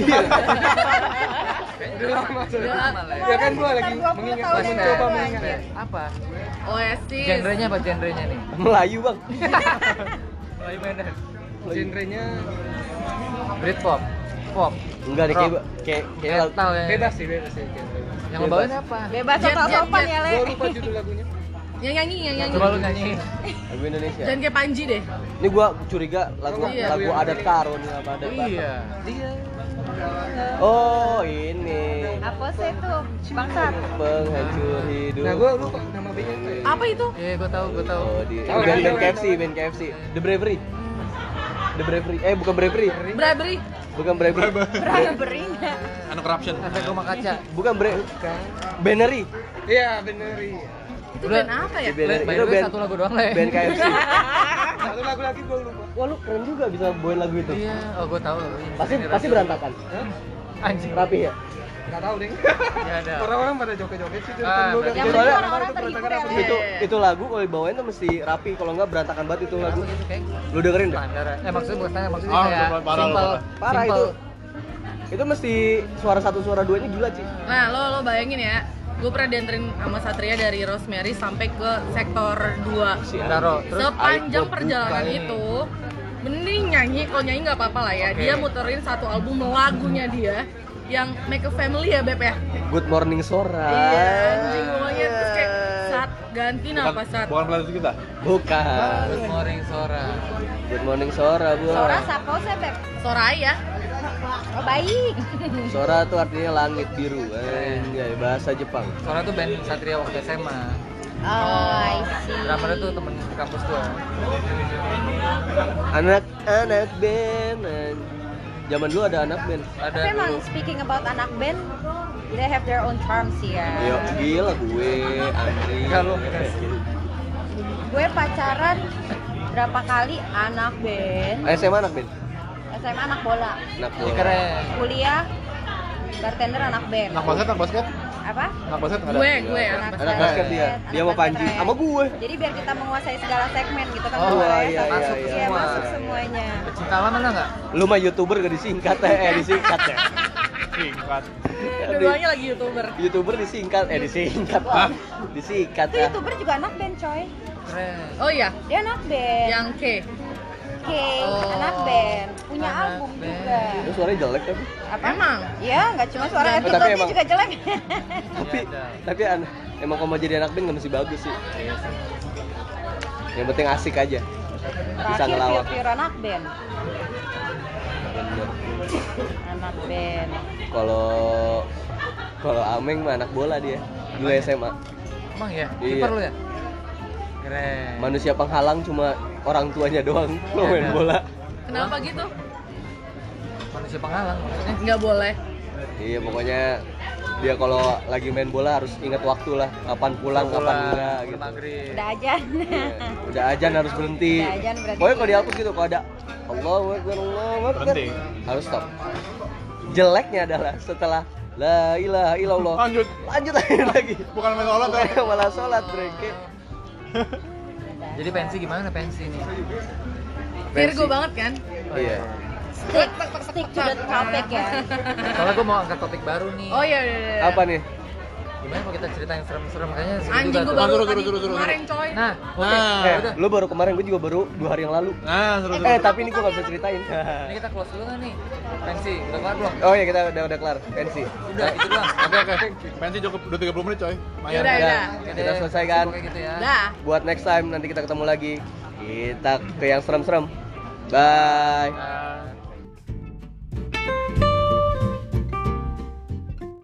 Speaker 3: Kayaknya udah lama
Speaker 4: Udah.
Speaker 3: lama Le.
Speaker 6: Ya kan gua lagi
Speaker 1: 20
Speaker 6: mengingat mencoba
Speaker 1: lalu,
Speaker 6: mengingat.
Speaker 3: Apa?
Speaker 4: Oasis.
Speaker 3: Genrenya apa genrenya nih?
Speaker 2: Melayu, Bang.
Speaker 3: Melayu Medan.
Speaker 6: Genrenya
Speaker 3: Britpop, pop.
Speaker 2: Enggak deh kayak kayak kayak
Speaker 3: Metal ya.
Speaker 6: bebas sih, bebas sih.
Speaker 3: Yang lo bawain apa?
Speaker 1: Bebas total sopan ya, Le.
Speaker 6: Gua lupa judul lagunya.
Speaker 4: Yang nyanyi, yang nyanyi.
Speaker 3: Coba lu nyanyi.
Speaker 2: lagu Indonesia.
Speaker 4: Jangan kayak Panji deh.
Speaker 2: Ini gua curiga lagu
Speaker 4: Iya.
Speaker 2: lagu adat Karo nih apa adat Batak.
Speaker 3: Iya. Iya.
Speaker 2: Oh, ini.
Speaker 1: Apa sih itu? Bangsat.
Speaker 2: Penghancur hidup.
Speaker 6: Nah, gua lupa nama bandnya apa ya?
Speaker 4: Apa itu?
Speaker 3: Iya, gua tahu, gua tahu.
Speaker 2: Oh, di
Speaker 6: Tahu,
Speaker 2: band,
Speaker 6: tahu,
Speaker 2: band KFC, band KFC. The Bravery. The Bravery. Eh, bukan Bravery.
Speaker 4: Bravery.
Speaker 2: Bukan Bravery.
Speaker 1: Bravery.
Speaker 5: Anu corruption.
Speaker 3: Efek rumah kaca.
Speaker 2: Bukan Bra Bannery.
Speaker 6: Iya, bener iya.
Speaker 4: Itu band apa ya?
Speaker 2: Band- itu band-
Speaker 3: satu lagu doang Le.
Speaker 2: Band KFC.
Speaker 6: Satu lagu lagi gua lupa.
Speaker 2: Wah, lu keren juga bisa bawain lagu itu.
Speaker 3: Iya, oh gua tahu.
Speaker 2: Pasti pasti berantakan.
Speaker 6: Hah?
Speaker 3: Anjing.
Speaker 2: Rapi ya.
Speaker 6: Gak tahu deh.
Speaker 3: Ya ada.
Speaker 6: Orang-orang pada joget-joget sih.
Speaker 3: Ah,
Speaker 6: kan gak-
Speaker 1: Yang penting orang-orang terhibur ya.
Speaker 2: Itu itu lagu kalau dibawain tuh mesti rapi, kalau enggak berantakan banget itu lagu.
Speaker 3: Gitu
Speaker 2: Lu dengerin dah.
Speaker 3: standar. Eh maksudnya bukan standar, maksudnya
Speaker 5: Ah,
Speaker 3: kayak
Speaker 5: parah,
Speaker 3: simple.
Speaker 5: parah.
Speaker 2: Itu. Itu mesti suara satu suara duanya gila, Ci.
Speaker 4: Nah, lo lo bayangin ya. Gue pernah dianterin sama Satria dari Rosemary sampai ke sektor 2
Speaker 2: Si
Speaker 3: Taro, terus
Speaker 4: sepanjang perjalanan itu mending nyanyi kalau nyanyi nggak apa-apa lah ya
Speaker 3: Oke.
Speaker 4: dia muterin satu album lagunya dia yang Make a Family ya Beb ya
Speaker 2: Good Morning Sora.
Speaker 4: iya anjing pokoknya terus kayak saat ganti
Speaker 5: bukan,
Speaker 4: apa saat
Speaker 5: bukan playlist kita
Speaker 2: Bukan.
Speaker 3: Good morning Sora.
Speaker 2: Good Morning Sora, Bu.
Speaker 1: Sora siapa sih Beb?
Speaker 4: Soraya
Speaker 1: Oh baik.
Speaker 2: Sora tuh artinya langit biru. Anjay, bahasa Jepang.
Speaker 3: Sora tuh band Satria waktu SMA.
Speaker 1: Oh, I see.
Speaker 3: Drummernya tuh temen kampus gua.
Speaker 2: Anak-anak band. anjay. Zaman dulu ada anak band.
Speaker 3: Ada
Speaker 1: Tapi emang speaking about anak band, they have their own charm sih ya.
Speaker 2: Yo, gila gue, Andri.
Speaker 3: Kalau
Speaker 1: Gue pacaran berapa kali anak band,
Speaker 2: SMA anak band.
Speaker 1: SMA anak bola,
Speaker 2: Anak bola.
Speaker 3: keren.
Speaker 1: kuliah bartender anak band.
Speaker 5: anak basket anak basket
Speaker 1: Apa?
Speaker 5: anak basket ada
Speaker 4: gue gue anak
Speaker 2: Anak basket dia.
Speaker 1: Anak
Speaker 2: Dia mau Panji sama gue.
Speaker 1: Jadi biar kita menguasai segala segmen gitu kan
Speaker 3: Oh,
Speaker 2: iya, iya,
Speaker 3: Masuk
Speaker 2: iya.
Speaker 1: Iya,
Speaker 3: semua.
Speaker 1: masuk semuanya.
Speaker 3: Cinta lama ada nggak?
Speaker 2: Lu mah YouTuber gak disingkat eh, eh disingkat ya.
Speaker 5: singkat
Speaker 4: dua-duanya lagi youtuber
Speaker 2: YouTuber disingkat eh disingkat.
Speaker 5: Hah?
Speaker 2: Disingkat
Speaker 1: Itu
Speaker 2: ya.
Speaker 1: youtuber juga anak band coy.
Speaker 3: Keren.
Speaker 4: oh iya
Speaker 1: Dia anak band.
Speaker 4: yang K
Speaker 1: Oke,
Speaker 4: Oh,
Speaker 1: anak band. Punya
Speaker 3: anak
Speaker 1: album
Speaker 3: band.
Speaker 1: juga.
Speaker 2: Lu suaranya jelek tapi.
Speaker 1: Apa?
Speaker 4: emang
Speaker 1: Iya, nggak cuma suara
Speaker 2: Tapi
Speaker 1: attitude
Speaker 2: emang-
Speaker 1: juga jelek.
Speaker 2: Tapi
Speaker 3: Iya, ada.
Speaker 2: tapi an- emang kalau mau jadi anak band nggak mesti bagus sih.
Speaker 3: Iya.
Speaker 2: Yang penting asik aja. Bisa
Speaker 1: Terakhir
Speaker 2: ngelawak.
Speaker 1: pure anak band.
Speaker 2: Bener.
Speaker 1: Anak band.
Speaker 2: Kalau kalau Ameng mah anak bola dia. Dulu SMA.
Speaker 3: Emang ya?
Speaker 2: Iya.
Speaker 3: Kiper lu ya? Keren.
Speaker 2: Manusia penghalang cuma orang tuanya doang kalau main
Speaker 3: Iya.
Speaker 2: bola.
Speaker 4: kenapa gitu
Speaker 3: Manusia penghalang maksudnya.
Speaker 4: nggak boleh
Speaker 2: Iya pokoknya dia kalau lagi main bola harus ingat waktu lah kapan pulang kapan enggak gitu.
Speaker 3: Maghrib.
Speaker 1: Udah aja.
Speaker 2: Iya. Udah ajan harus berhenti.
Speaker 1: Udah ajan berhenti.
Speaker 2: Pokoknya kalau dihapus gitu kalau ada Allahu Akbar Allahu Akbar
Speaker 5: Berhenti.
Speaker 2: harus stop. Jeleknya adalah setelah la ilaha illallah
Speaker 5: lanjut
Speaker 2: lanjut lagi.
Speaker 5: bukan main sholat ya
Speaker 2: Malah sholat brengke.
Speaker 3: Jadi pensi gimana pensi nih?
Speaker 4: Virgo banget kan
Speaker 2: Iya.
Speaker 1: Stick, stick to the topic ya.
Speaker 3: Soalnya gue mau angkat topik baru nih.
Speaker 4: oh iya iya iya
Speaker 2: Apa nih?
Speaker 3: Gimana kalau kita cerita yang serem-serem kayaknya
Speaker 4: anjing gue
Speaker 3: tuh.
Speaker 4: baru
Speaker 5: Suruh,
Speaker 4: tadi
Speaker 5: suruh, suruh,
Speaker 4: kemarin coy
Speaker 3: Nah, oke.
Speaker 5: Nah.
Speaker 2: Eh,
Speaker 3: udah.
Speaker 2: lu baru kemarin, gue juga baru dua hari yang lalu.
Speaker 5: nah seru seru
Speaker 2: Eh, tapi ini gue gak bisa ceritain.
Speaker 3: Ini kita close dulu kan nih? Pensi, udah kelar belum?
Speaker 2: oh iya, kita udah udah kelar pensi.
Speaker 3: Udah, itu doang.
Speaker 5: oke oke pensi cukup udah 30 menit coy
Speaker 4: Yaudah,
Speaker 2: Udah,
Speaker 4: udah.
Speaker 3: Oke
Speaker 2: kita selesaikan.
Speaker 3: Pokoknya gitu ya.
Speaker 4: dah
Speaker 2: Buat next time nanti kita ketemu lagi. Kita ke yang serem-serem. Bye.
Speaker 3: Nah.